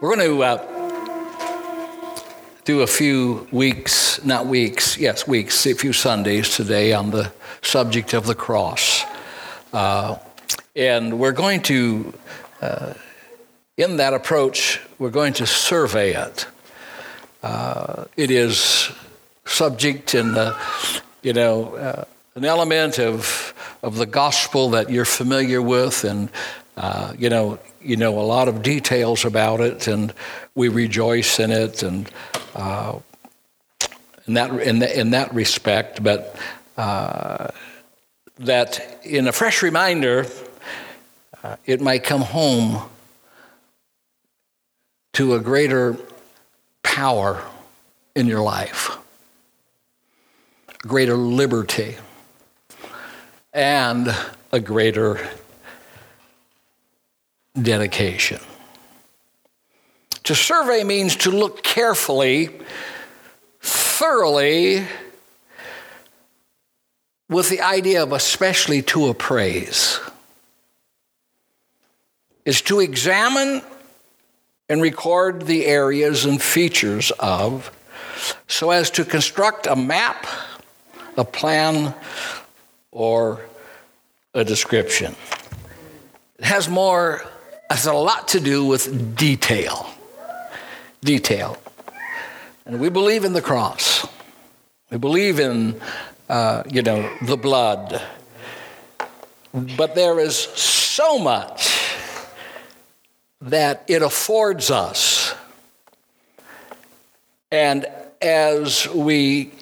We're going to uh, do a few weeks, not weeks, yes, weeks, a few Sundays today on the subject of the cross. Uh, and we're going to, uh, in that approach, we're going to survey it. Uh, it is subject in the, you know, uh, an element of, of the gospel that you're familiar with and uh, you know, you know a lot of details about it, and we rejoice in it, and uh, in that in, the, in that respect. But uh, that in a fresh reminder, uh, it might come home to a greater power in your life, greater liberty, and a greater dedication. To survey means to look carefully, thoroughly, with the idea of especially to appraise. Is to examine and record the areas and features of so as to construct a map, a plan, or a description. It has more has a lot to do with detail. Detail. And we believe in the cross. We believe in, uh, you know, the blood. But there is so much that it affords us. And as we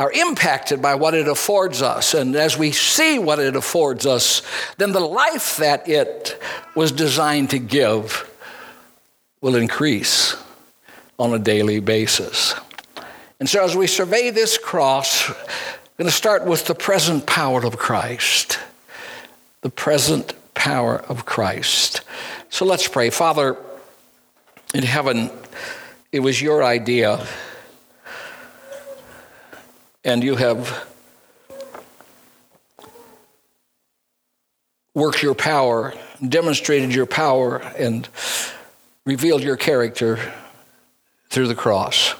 are impacted by what it affords us. And as we see what it affords us, then the life that it was designed to give will increase on a daily basis. And so, as we survey this cross, we're going to start with the present power of Christ. The present power of Christ. So let's pray. Father, in heaven, it was your idea and you have worked your power, demonstrated your power, and revealed your character through the cross.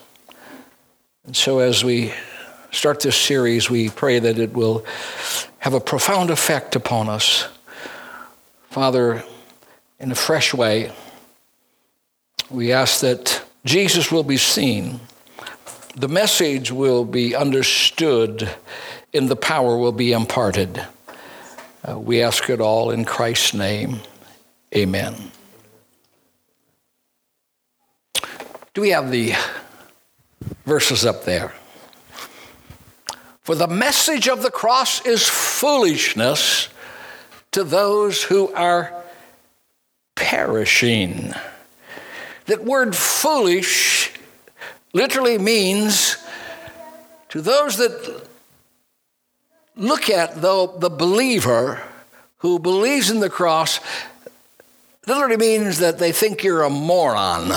And so, as we start this series, we pray that it will have a profound effect upon us. Father, in a fresh way, we ask that Jesus will be seen the message will be understood and the power will be imparted. Uh, we ask it all in Christ's name. Amen. Do we have the verses up there? For the message of the cross is foolishness to those who are perishing. That word foolish literally means to those that look at the, the believer who believes in the cross, literally means that they think you're a moron,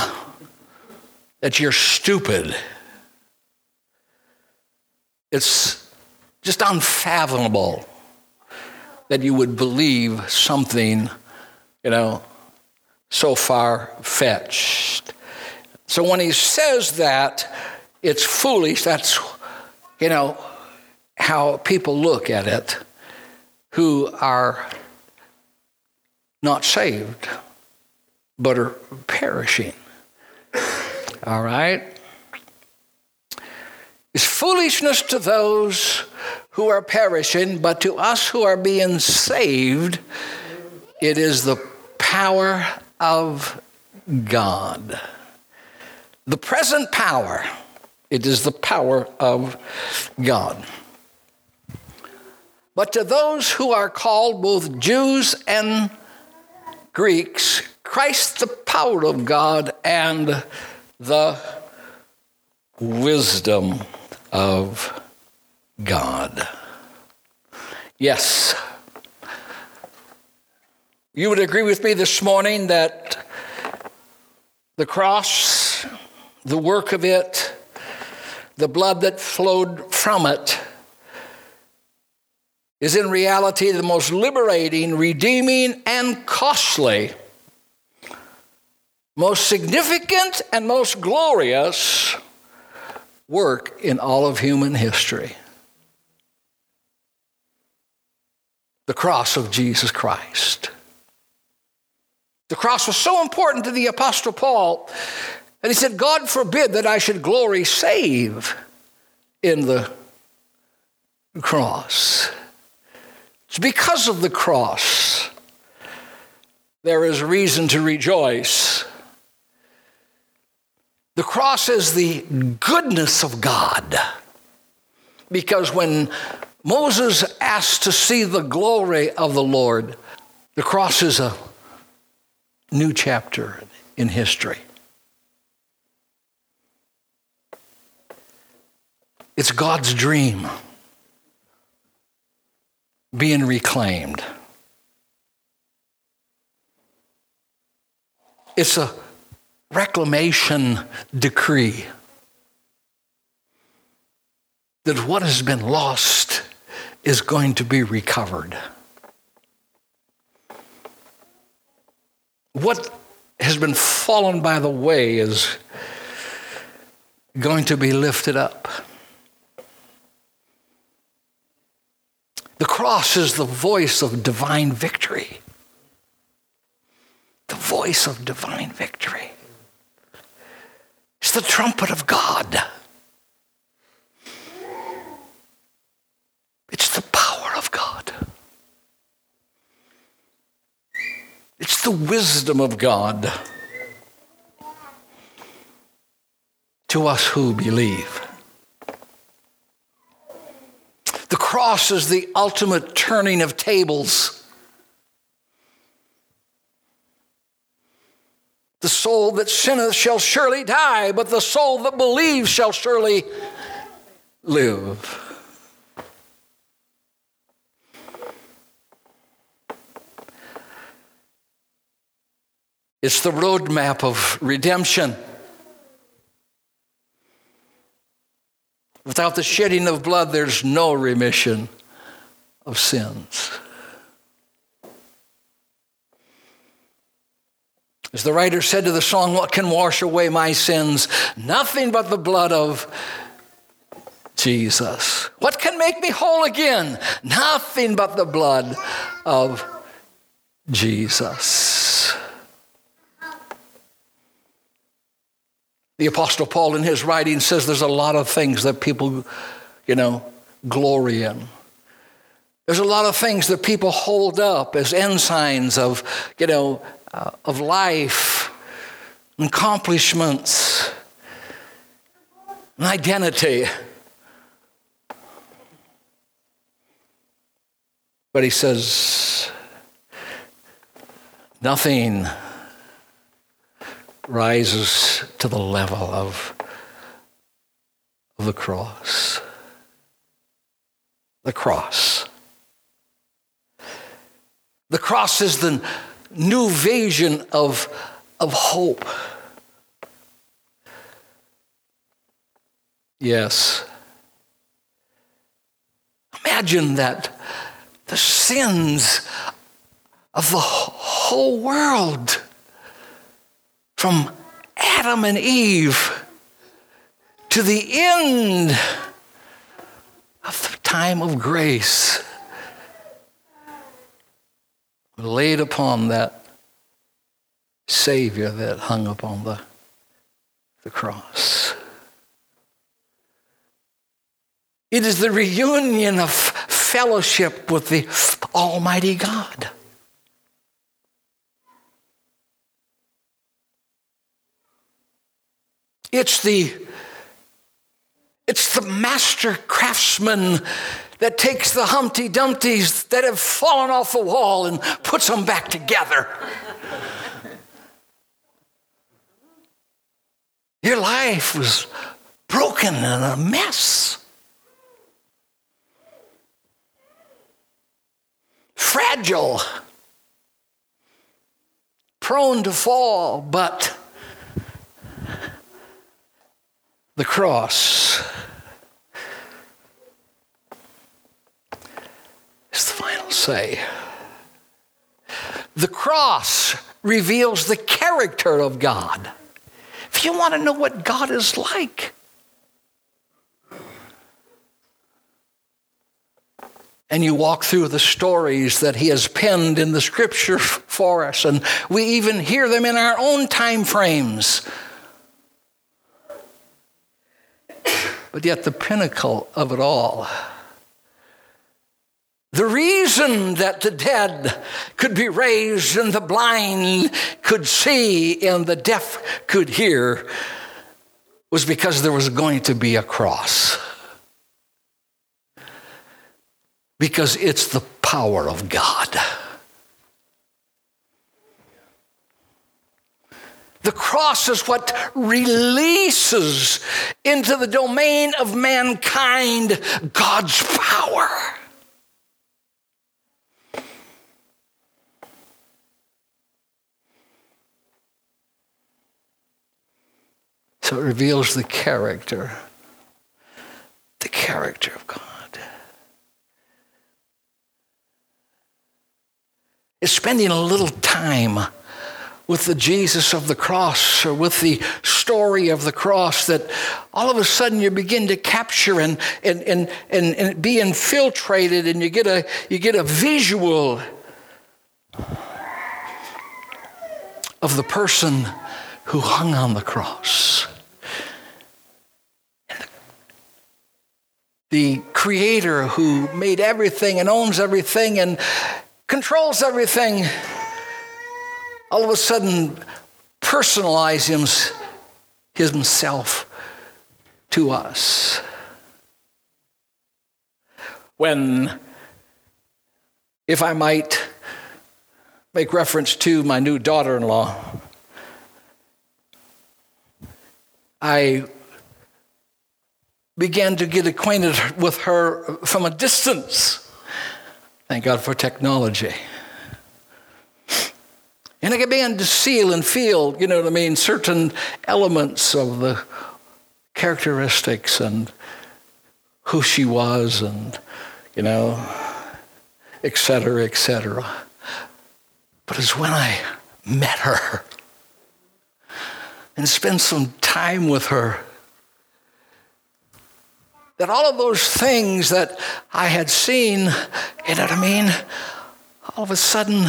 that you're stupid. It's just unfathomable that you would believe something, you know, so far fetched. So when he says that, it's foolish. That's, you know, how people look at it who are not saved, but are perishing. All right? It's foolishness to those who are perishing, but to us who are being saved, it is the power of God. The present power, it is the power of God. But to those who are called both Jews and Greeks, Christ the power of God and the wisdom of God. Yes. You would agree with me this morning that the cross the work of it, the blood that flowed from it, is in reality the most liberating, redeeming, and costly most significant and most glorious work in all of human history. The cross of Jesus Christ. The cross was so important to the Apostle Paul, and he said, God forbid that I should glory save in the cross. It's because of the cross there is reason to rejoice. The cross is the goodness of God. Because when Moses asked to see the glory of the Lord, the cross is a new chapter in history. It's God's dream being reclaimed. It's a reclamation decree that what has been lost is going to be recovered. What has been fallen by the way is going to be lifted up. The cross is the voice of divine victory. The voice of divine victory. It's the trumpet of God. It's the power of God. It's the wisdom of God to us who believe. The cross is the ultimate turning of tables. The soul that sinneth shall surely die, but the soul that believes shall surely live. It's the roadmap of redemption. Without the shedding of blood, there's no remission of sins. As the writer said to the song, What can wash away my sins? Nothing but the blood of Jesus. What can make me whole again? Nothing but the blood of Jesus. The Apostle Paul, in his writing, says there's a lot of things that people, you know, glory in. There's a lot of things that people hold up as ensigns of, you know, uh, of life, accomplishments, and identity. But he says, nothing rises to the level of, of the cross. The cross. The cross is the new vision of, of hope. Yes. Imagine that the sins of the whole world from Adam and Eve to the end of the time of grace laid upon that Savior that hung upon the, the cross. It is the reunion of fellowship with the Almighty God. It's the it's the master craftsman that takes the Humpty Dumptys that have fallen off the wall and puts them back together. Your life was broken and a mess. Fragile. Prone to fall, but the cross is the final say. The cross reveals the character of God. If you want to know what God is like, and you walk through the stories that he has penned in the scripture for us and we even hear them in our own time frames but yet the pinnacle of it all the reason that the dead could be raised and the blind could see and the deaf could hear was because there was going to be a cross because it's the power of God. The cross is what releases into the domain of mankind God's power. So it reveals the character, the character of God. is spending a little time with the Jesus of the cross or with the story of the cross that all of a sudden you begin to capture and, and, and, and, and be infiltrated and you get a, you get a visual of the person who hung on the cross. The creator who made everything and owns everything and controls everything, all of a sudden personalizes himself to us. When, if I might make reference to my new daughter in law, I began to get acquainted with her from a distance. Thank God for technology. And I began to seal and feel, you know what I mean, certain elements of the characteristics and who she was and, you know, et cetera, et cetera. But it's when I met her and spent some time with her that all of those things that I had seen, you know what I mean? All of a sudden,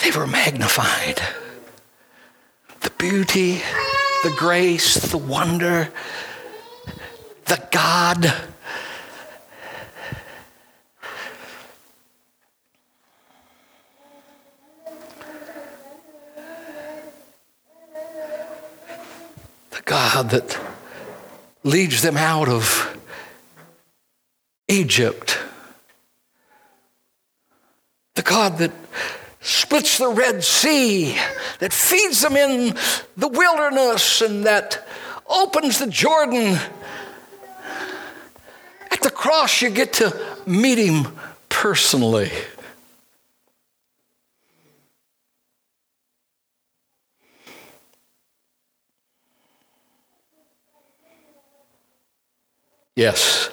they were magnified. The beauty, the grace, the wonder, the God. The God that leads them out of Egypt. The God that splits the Red Sea, that feeds them in the wilderness, and that opens the Jordan. At the cross, you get to meet him personally. Yes.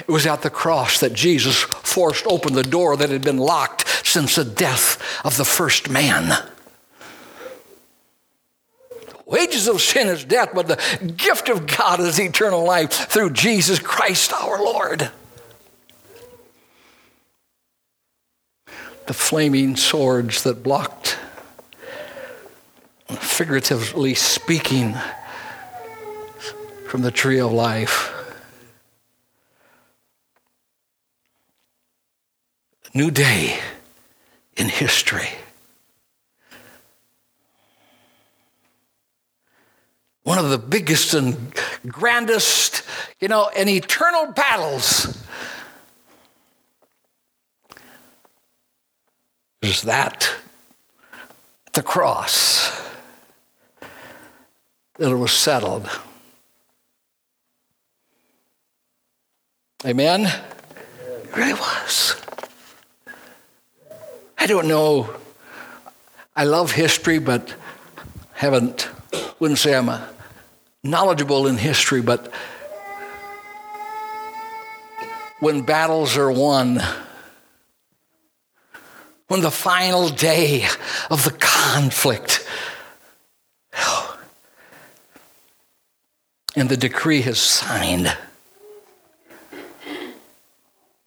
It was at the cross that Jesus forced open the door that had been locked since the death of the first man. Wages of sin is death, but the gift of God is eternal life through Jesus Christ our Lord. The flaming swords that blocked, figuratively speaking, from the tree of life new day in history. One of the biggest and grandest, you know, and eternal battles is that the cross that it was settled. Amen? It really was. I don't know. I love history, but haven't, wouldn't say I'm knowledgeable in history, but when battles are won, when the final day of the conflict and the decree is signed.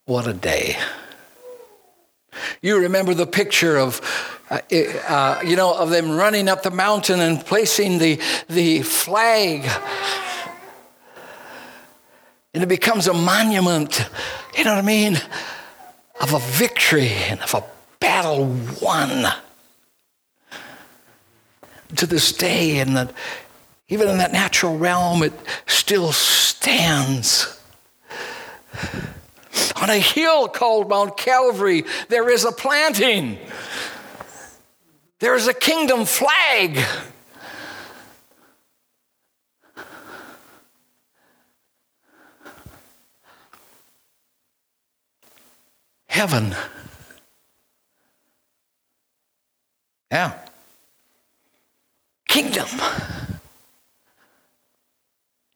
What a day. You remember the picture of, uh, uh, you know, of them running up the mountain and placing the, the flag. And it becomes a monument, you know what I mean, of a victory and of a battle won. To this day, in the, even in that natural realm, it still stands. On a hill called Mount Calvary, there is a planting. There is a kingdom flag. Heaven. Yeah. Kingdom.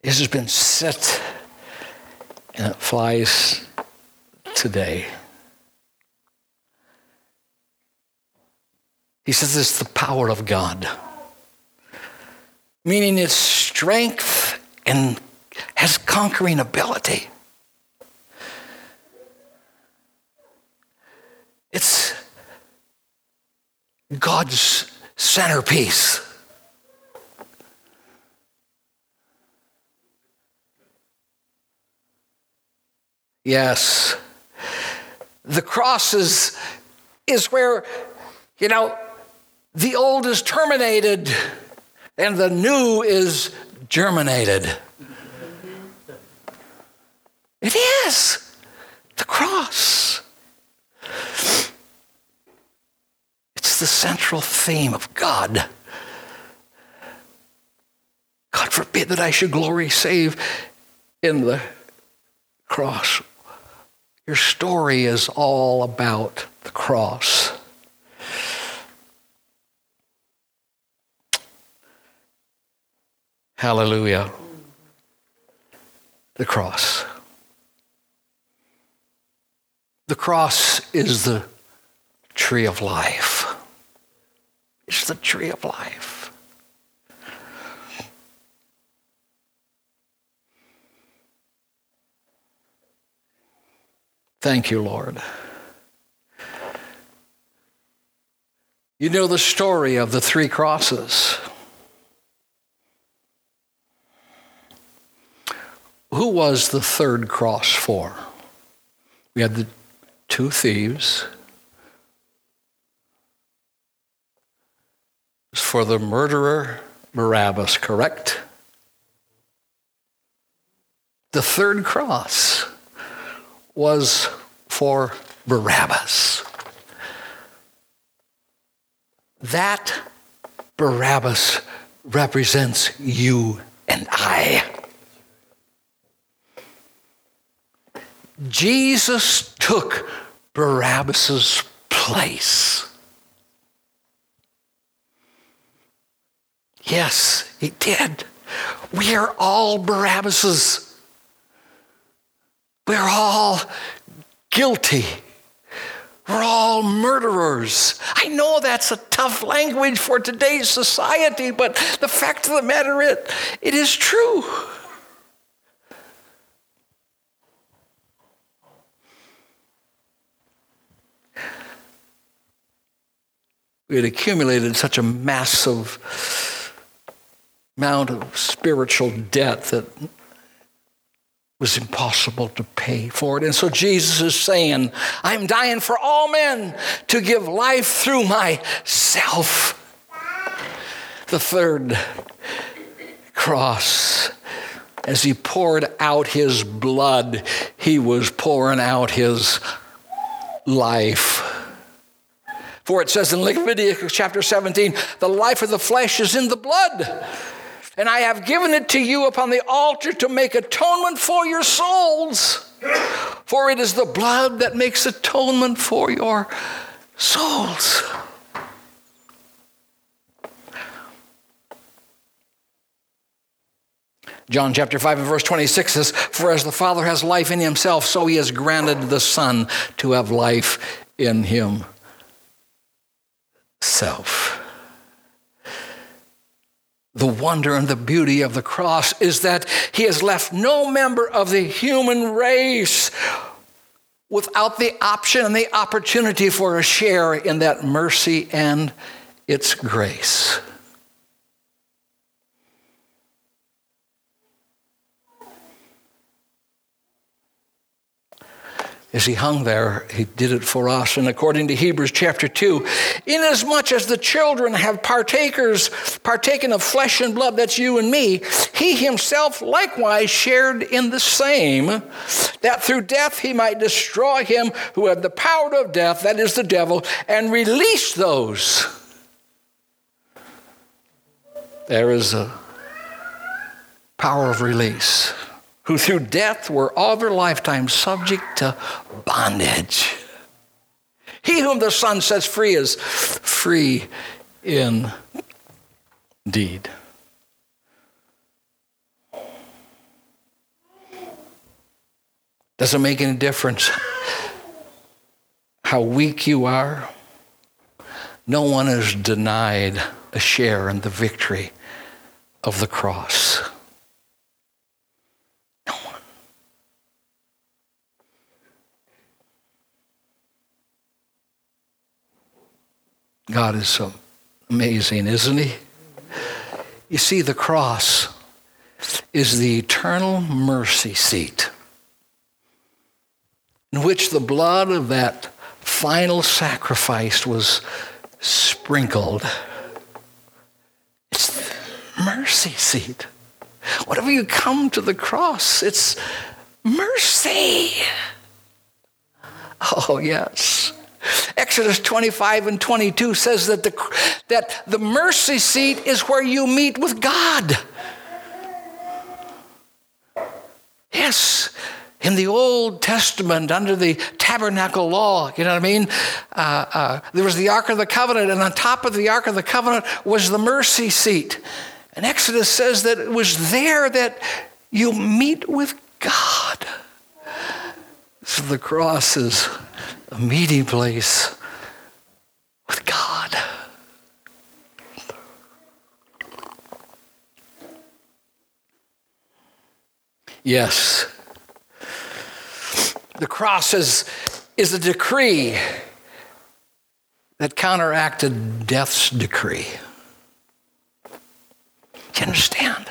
This has been set and it flies today. He says it's the power of God, meaning its strength and has conquering ability. It's God's centerpiece. Yes. The cross is, is where, you know, the old is terminated and the new is germinated. It is the cross. It's the central theme of God. God forbid that I should glory save in the cross. Your story is all about the cross. Hallelujah. The cross. The cross is the tree of life. It's the tree of life. Thank you, Lord. You know the story of the three crosses. Who was the third cross for? We had the two thieves. For the murderer Barabbas, correct? The third cross was for Barabbas. That Barabbas represents you and I. Jesus took Barabbas's place. Yes, he did. We are all Barabbases. We're all guilty. We're all murderers. I know that's a tough language for today's society, but the fact of the matter is, it is true. We had accumulated such a massive amount of spiritual debt that was impossible to pay for it. And so Jesus is saying, I'm dying for all men to give life through myself. The third cross, as he poured out his blood, he was pouring out his life. For it says in Leviticus chapter 17, the life of the flesh is in the blood and I have given it to you upon the altar to make atonement for your souls. For it is the blood that makes atonement for your souls. John chapter 5 and verse 26 says, For as the Father has life in himself, so he has granted the Son to have life in himself. The wonder and the beauty of the cross is that he has left no member of the human race without the option and the opportunity for a share in that mercy and its grace. As he hung there, he did it for us. And according to Hebrews chapter 2, inasmuch as the children have partakers, partaken of flesh and blood, that's you and me, he himself likewise shared in the same, that through death he might destroy him who had the power of death, that is the devil, and release those. There is a power of release who through death were all their lifetime subject to bondage. He whom the Son sets free is free indeed. Doesn't make any difference how weak you are. No one is denied a share in the victory of the cross. God is so amazing, isn't He? You see, the cross is the eternal mercy seat in which the blood of that final sacrifice was sprinkled. It's the mercy seat. Whatever you come to the cross, it's mercy. Oh, yes. Exodus 25 and 22 says that the, that the mercy seat is where you meet with God. Yes, in the Old Testament, under the tabernacle law, you know what I mean? Uh, uh, there was the Ark of the Covenant, and on top of the Ark of the Covenant was the mercy seat. And Exodus says that it was there that you meet with God. So the cross is a meeting place with God. Yes. The cross is, is a decree that counteracted death's decree. You understand?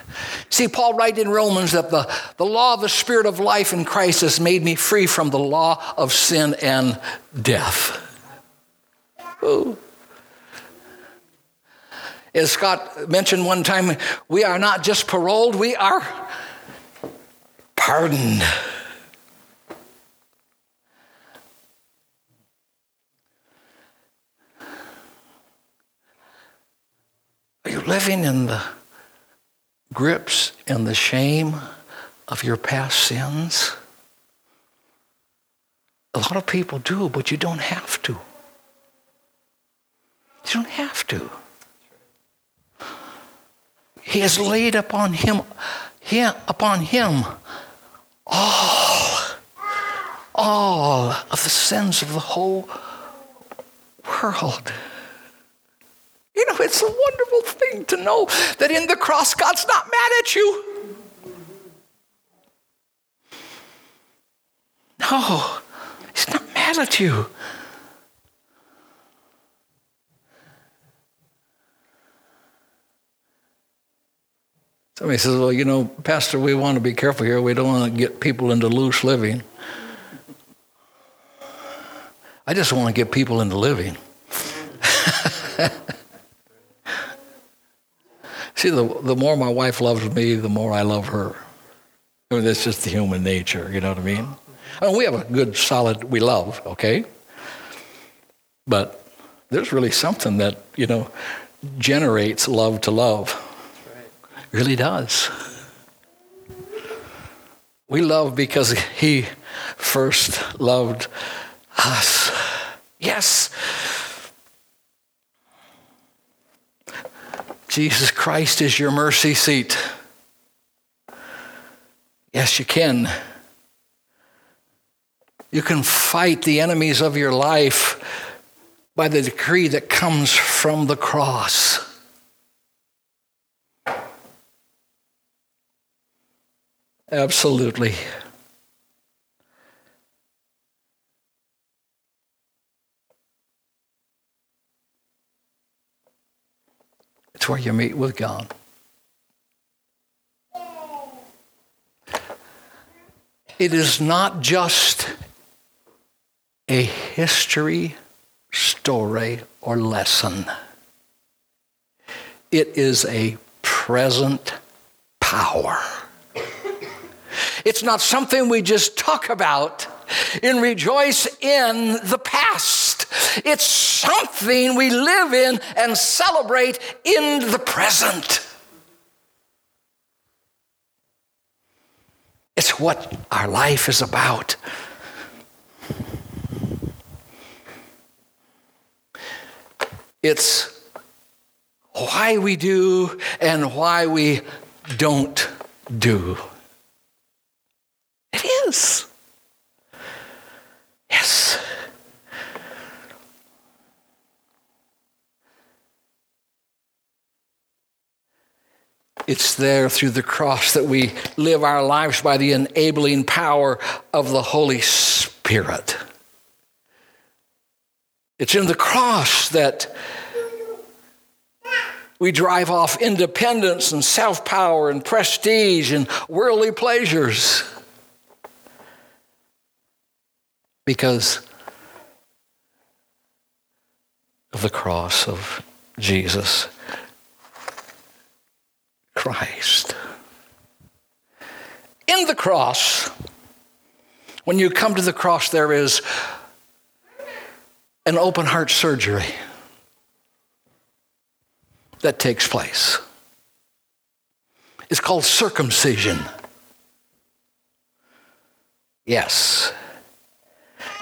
See, Paul writes in Romans that the, the law of the Spirit of life in Christ has made me free from the law of sin and death. Ooh. As Scott mentioned one time, we are not just paroled, we are pardoned. Are you living in the grips and the shame of your past sins? A lot of people do, but you don't have to. You don't have to. He has laid upon him, him upon him all, all of the sins of the whole world. You know, it's a wonderful to know that in the cross, God's not mad at you. No, He's not mad at you. Somebody says, Well, you know, Pastor, we want to be careful here. We don't want to get people into loose living. I just want to get people into living. See, the, the more my wife loves me, the more I love her. I mean, that's just the human nature, you know what I mean? I mean, we have a good, solid, we love, okay? But there's really something that, you know, generates love to love. Right. Really does. We love because he first loved us. Yes, Jesus Christ is your mercy seat. Yes, you can. You can fight the enemies of your life by the decree that comes from the cross. Absolutely. It's where you meet with God. It is not just a history, story, or lesson. It is a present power. It's not something we just talk about and rejoice in the past. It's something we live in and celebrate in the present. It's what our life is about. It's why we do and why we don't do. It is. Yes. It's there through the cross that we live our lives by the enabling power of the Holy Spirit. It's in the cross that we drive off independence and self power and prestige and worldly pleasures. Because of the cross of Jesus. Christ. In the cross, when you come to the cross, there is an open heart surgery that takes place. It's called circumcision. Yes.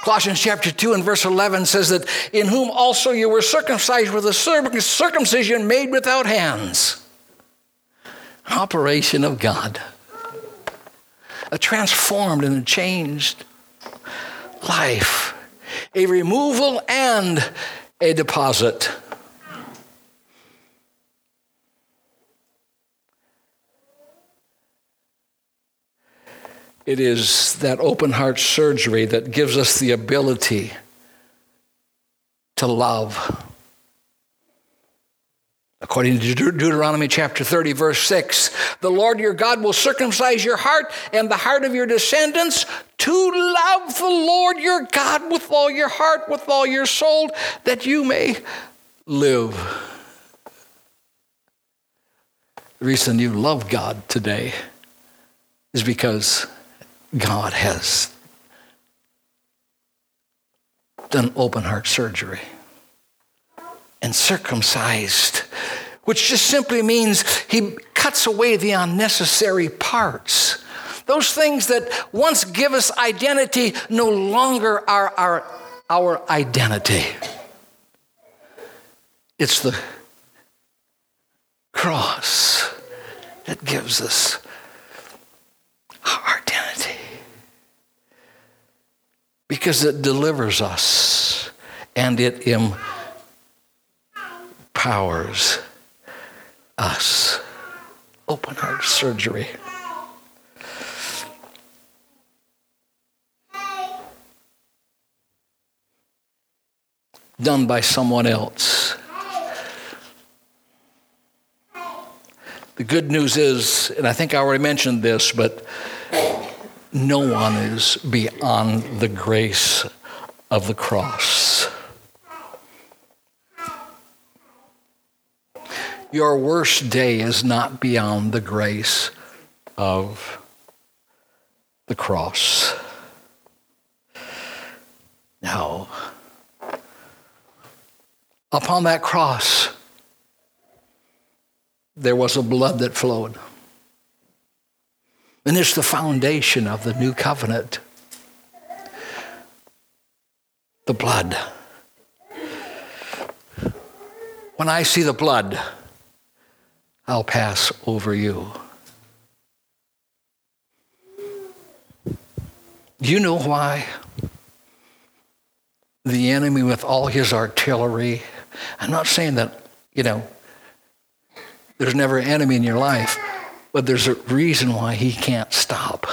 Colossians chapter 2 and verse 11 says that in whom also you were circumcised with a circumcision made without hands operation of God. A transformed and a changed life. A removal and a deposit. It is that open heart surgery that gives us the ability to love According to Deuteronomy chapter 30, verse 6, the Lord your God will circumcise your heart and the heart of your descendants to love the Lord your God with all your heart, with all your soul, that you may live. The reason you love God today is because God has done open heart surgery and circumcised, which just simply means he cuts away the unnecessary parts. Those things that once give us identity no longer are our, our identity. It's the cross that gives us our identity because it delivers us and it empowers empowers us. Open heart surgery. Done by someone else. The good news is, and I think I already mentioned this, but no one is beyond the grace of the cross. Your worst day is not beyond the grace of the cross. No. Upon that cross, there was a blood that flowed. And it's the foundation of the new covenant. The blood. When I see the blood, I'll pass over you. You know why? the enemy with all his artillery. I'm not saying that, you know, there's never an enemy in your life, but there's a reason why he can't stop.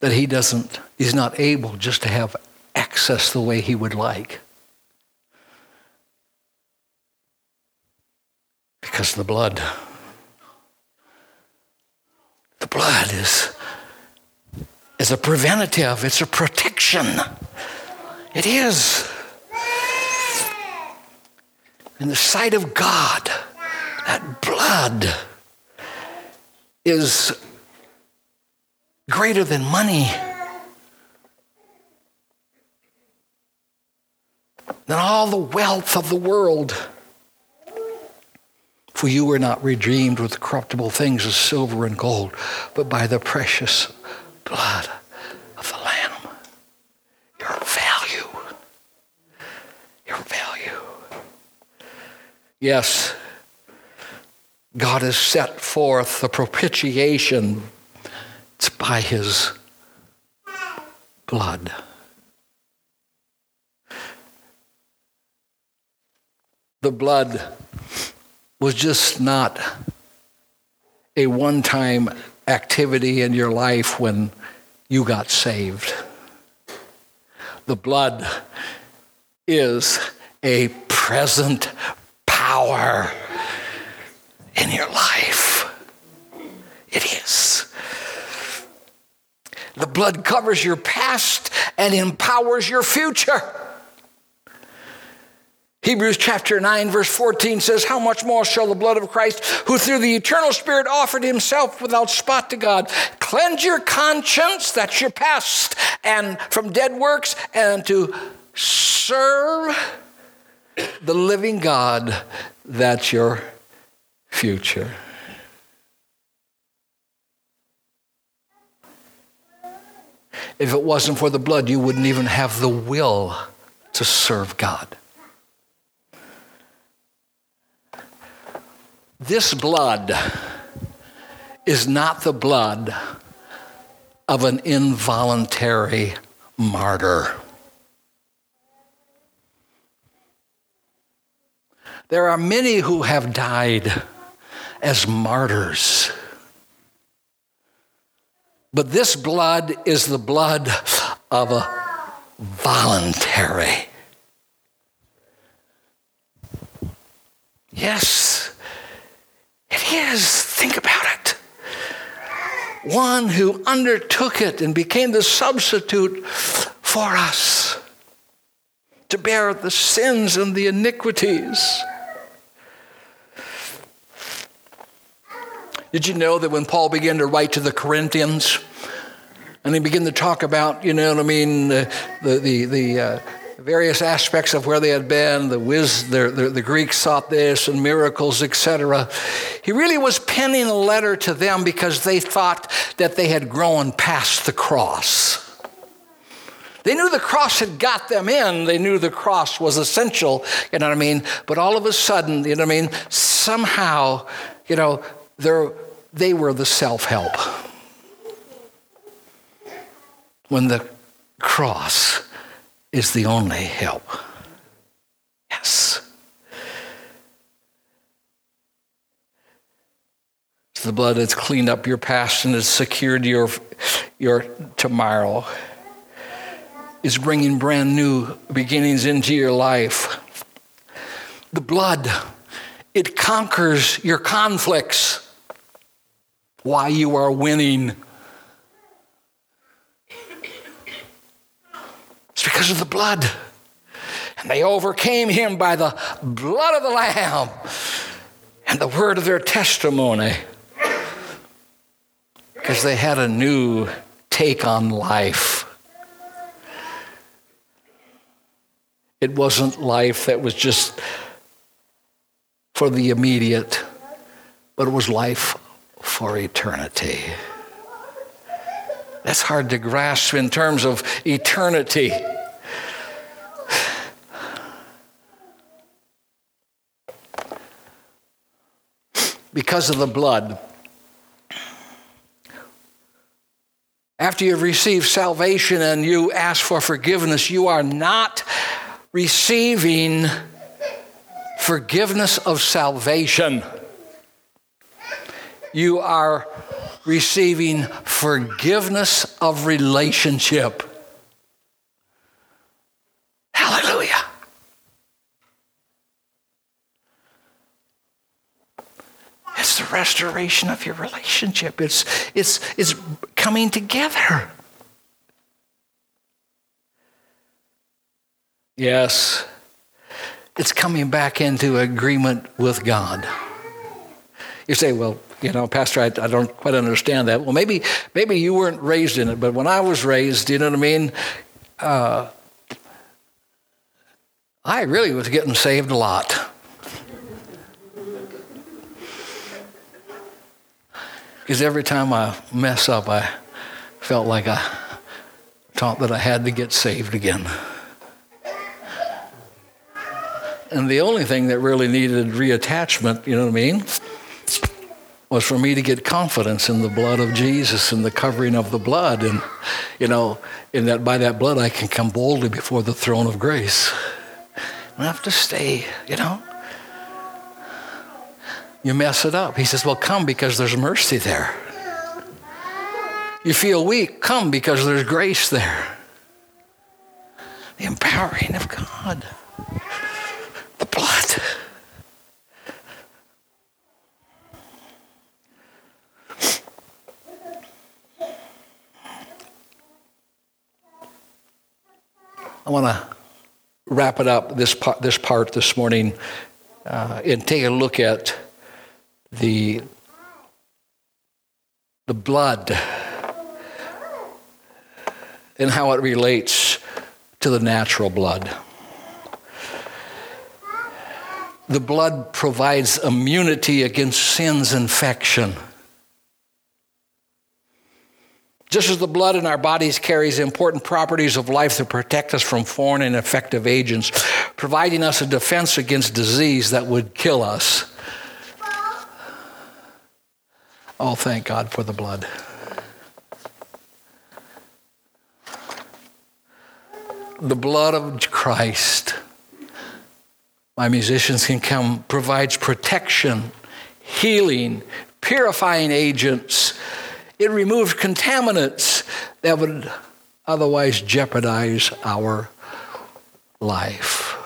That he doesn't, he's not able just to have access the way he would like. Because of the blood. The blood is, is a preventative, it's a protection. It is. In the sight of God, that blood is greater than money, than all the wealth of the world. For you were not redeemed with corruptible things as silver and gold, but by the precious blood of the Lamb. Your value. Your value. Yes, God has set forth the propitiation. It's by his blood. The blood was just not a one time activity in your life when you got saved. The blood is a present power in your life. It is. The blood covers your past and empowers your future. Hebrews chapter 9, verse 14 says, How much more shall the blood of Christ, who through the eternal Spirit offered himself without spot to God, cleanse your conscience, that's your past, and from dead works, and to serve the living God, that's your future. If it wasn't for the blood, you wouldn't even have the will to serve God. This blood is not the blood of an involuntary martyr. There are many who have died as martyrs. But this blood is the blood of a voluntary. Yes, is. Think about it. One who undertook it and became the substitute for us to bear the sins and the iniquities. Did you know that when Paul began to write to the Corinthians, and he began to talk about, you know what I mean, the, the, the, uh, various aspects of where they had been, the, the, the, the Greeks sought this and miracles, etc. He really was penning a letter to them because they thought that they had grown past the cross. They knew the cross had got them in. They knew the cross was essential, you know what I mean? But all of a sudden, you know what I mean? Somehow, you know, they were the self help. When the cross is the only help. Yes. It's the blood that's cleaned up your past and has secured your, your tomorrow. Is bringing brand new beginnings into your life. The blood, it conquers your conflicts. Why you are winning because of the blood. And they overcame him by the blood of the Lamb and the word of their testimony. Because they had a new take on life. It wasn't life that was just for the immediate, but it was life for eternity. That's hard to grasp in terms of eternity. Because of the blood. after you've received salvation and you ask for forgiveness, you are not receiving forgiveness of salvation. You are receiving forgiveness of relationship. Hallelujah. It's the restoration of your relationship. It's, it's, it's coming together. Yes, it's coming back into agreement with God. You say, well, you know, Pastor, I, I, don't quite understand that. Well, maybe, maybe you weren't raised in it, but when I was raised, you know what I mean? Uh, I really was getting saved a lot. Because every time I mess up, I felt like I thought that I had to get saved again. And the only thing that really needed reattachment, you know what I mean, was for me to get confidence in the blood of Jesus and the covering of the blood. And, you know, in that by that blood I can come boldly before the throne of grace. I have to stay, you know. You mess it up. He says, Well, come because there's mercy there. You feel weak, come because there's grace there. The empowering of God. The blood. I want to wrap it up this part, this part this morning uh, and take a look at the the blood and how it relates to the natural blood. The blood provides immunity against sin's infection. Just as the blood in our bodies carries important properties of life that protect us from foreign and effective agents, providing us a defense against disease that would kill us. Oh, thank God for the blood. The blood of Christ, my musicians can come, provides protection, healing, purifying agents it removes contaminants that would otherwise jeopardize our life.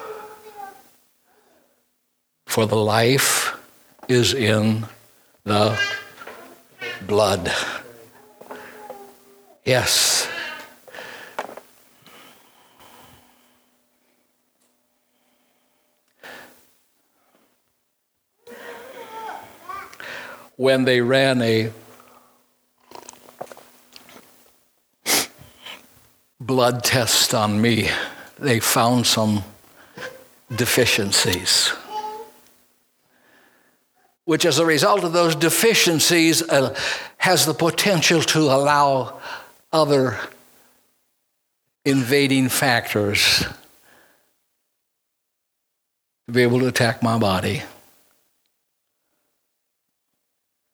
For the life is in the blood. Yes. When they ran a blood test on me, they found some deficiencies. Which, as a result of those deficiencies, uh, has the potential to allow other invading factors to be able to attack my body.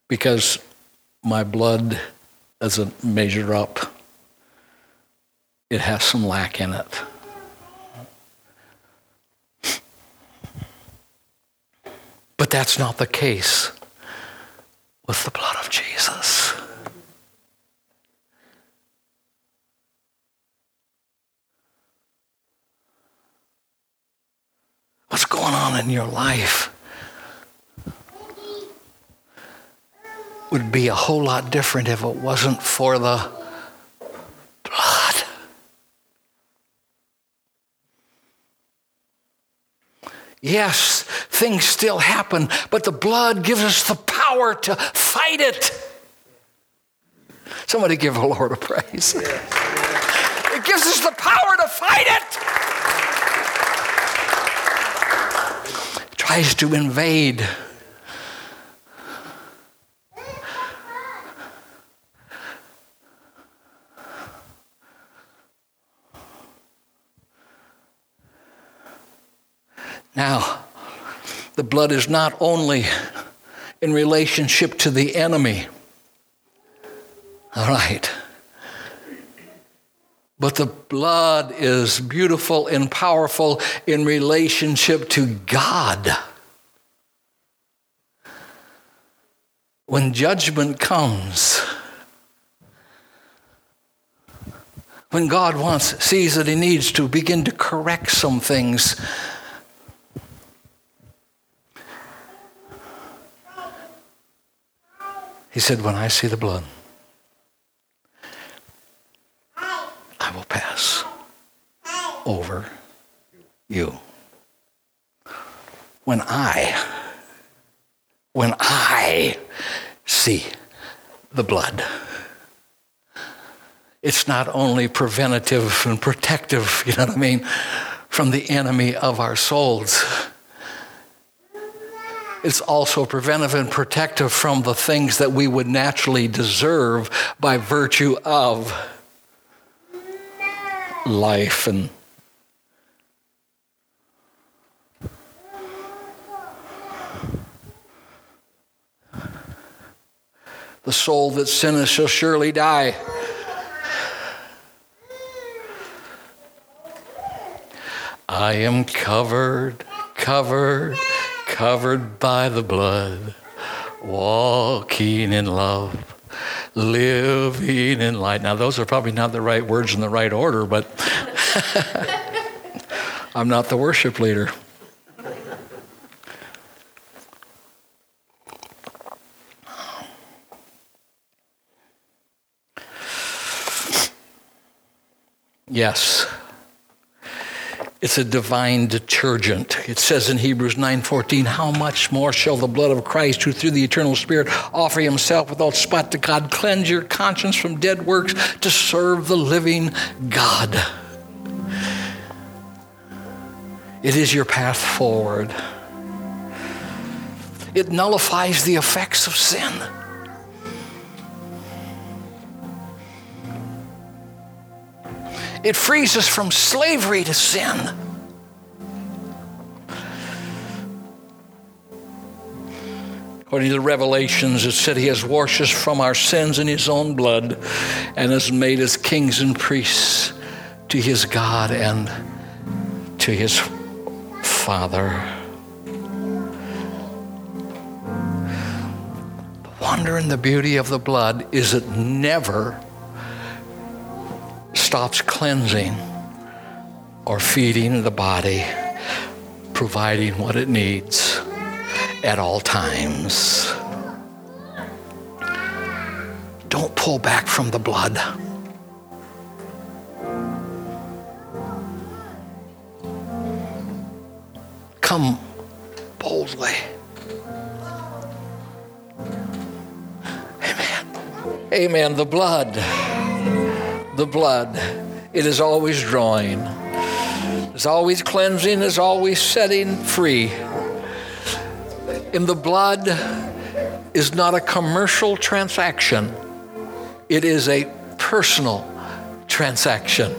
Because my blood doesn't measure up it has some lack in it. But that's not the case with the blood of Jesus. What's going on in your life would be a whole lot different if it wasn't for the Yes, things still happen, but the blood gives us the power to fight it. Somebody give the Lord a praise. It gives us the power to fight it. it tries to invade. Now, the blood is not only in relationship to the enemy, all right, But the blood is beautiful and powerful in relationship to God. When judgment comes, when God wants, sees that He needs to begin to correct some things, He said, When I see the blood, I will pass over you. When I, when I see the blood, it's not only preventative and protective, you know what I mean, from the enemy of our souls. It's also preventive and protective from the things that we would naturally deserve by virtue of life and the soul that sinneth shall surely die. I am covered, covered, covered by the blood, walking in love living in light. Now, those are probably not the right words in the right order, but I'm not the worship leader. Yes. It's a divine detergent. It says in Hebrews 9:14, "How much more shall the blood of Christ, who through the eternal Spirit offer himself without spot to God, cleanse your conscience from dead works to serve the living God?" It is your path forward. It nullifies the effects of sin. It frees us from slavery to sin. According to the Revelations, it said he has washed us from our sins in his own blood and has made us kings and priests to his God and to his Father. The wonder and the beauty of the blood is it never stops cleansing or feeding the body, providing what it needs at all times. Don't pull back from the blood. Come boldly. Amen. Amen. The blood the blood. It is always drawing, it's always cleansing, it's always setting free. And the blood is not a commercial transaction, it is a personal transaction.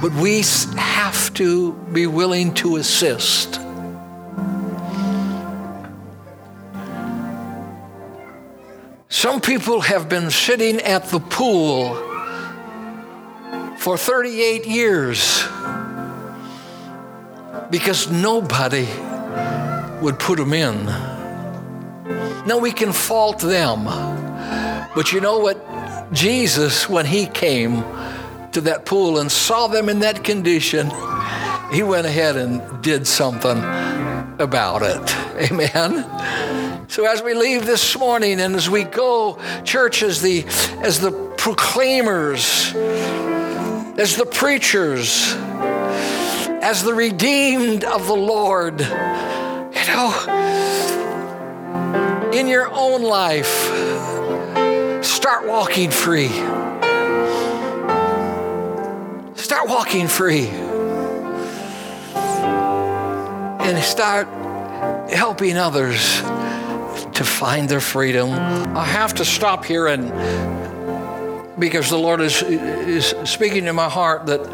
But we have to be willing to assist. Some people have been sitting at the pool for 38 years because nobody would put them in. Now we can fault them, but you know what? Jesus, when he came to that pool and saw them in that condition, he went ahead and did something about it. Amen. So as we leave this morning and as we go, church, as the as the proclaimers, as the preachers, as the redeemed of the Lord, you know, in your own life, start walking free. Start walking free. And start helping others to find their freedom. I have to stop here and because the Lord is, is speaking to my heart that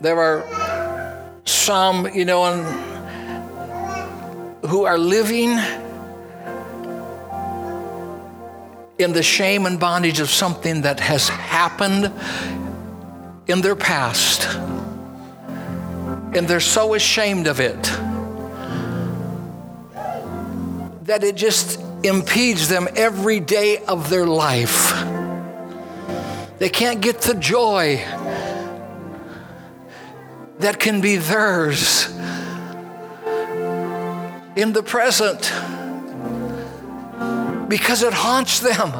there are some, you know, who are living in the shame and bondage of something that has happened in their past. And they're so ashamed of it that it just impedes them every day of their life. They can't get the joy that can be theirs in the present because it haunts them.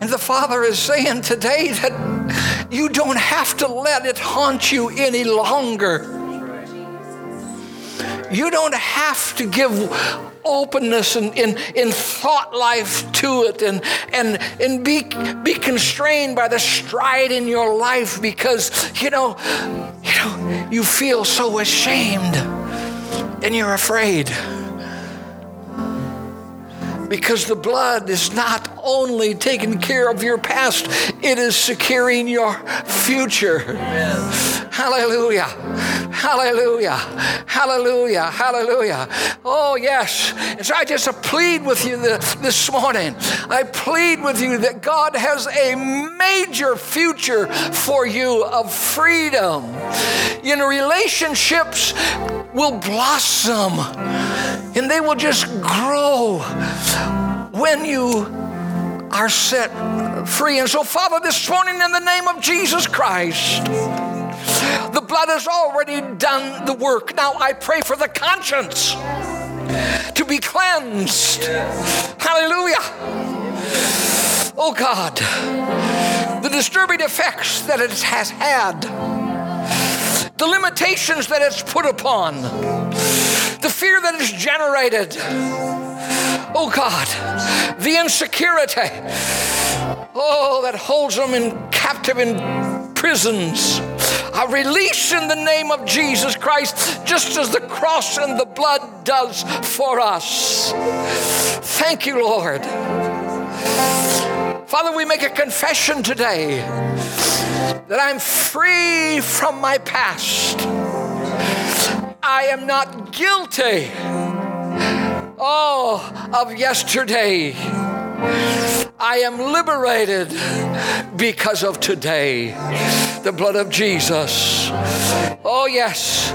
And the Father is saying today that you don't have to let it haunt you any longer. You don't have to give openness and in, in thought life to it and, and, and be, be constrained by the stride in your life because, you know, you know, you feel so ashamed and you're afraid because the blood is not only taking care of your past, it is securing your future. Amen. Hallelujah. Hallelujah. Hallelujah. Hallelujah. Oh, yes. And so I just plead with you this morning. I plead with you that God has a major future for you of freedom. Know, relationships will blossom and they will just grow when you are set free. And so, Father, this morning, in the name of Jesus Christ, the blood has already done the work. Now I pray for the conscience to be cleansed. Hallelujah. Oh God, the disturbing effects that it has had, the limitations that it's put upon, the fear that is generated. Oh God, the insecurity. Oh, that holds them in captive in prisons. I release in the name of Jesus Christ, just as the cross and the blood does for us. Thank you, Lord. Father, we make a confession today that I'm free from my past. I am not guilty, oh, of yesterday. I am liberated because of today. The blood of Jesus. Oh, yes.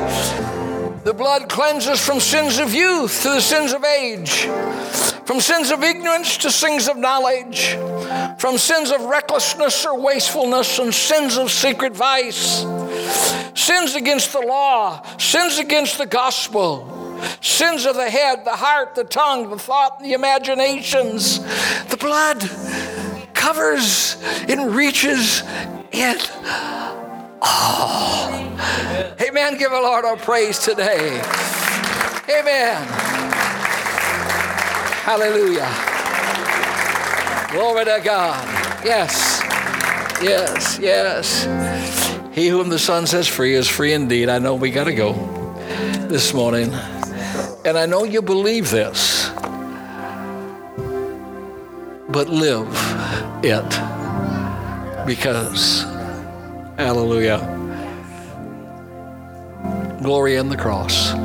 The blood cleanses from sins of youth to the sins of age, from sins of ignorance to sins of knowledge, from sins of recklessness or wastefulness and sins of secret vice, sins against the law, sins against the gospel sins of the head, the heart, the tongue, the thought, the imaginations. The blood covers and reaches it all. Amen. Give the Lord our praise today. Amen. Hallelujah. Glory to God. Yes. Yes. Yes. He whom the Son sets free is free indeed. I know we got to go this morning. And I know you believe this, but live it because, hallelujah, glory in the cross.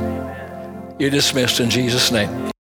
You're dismissed in Jesus' name.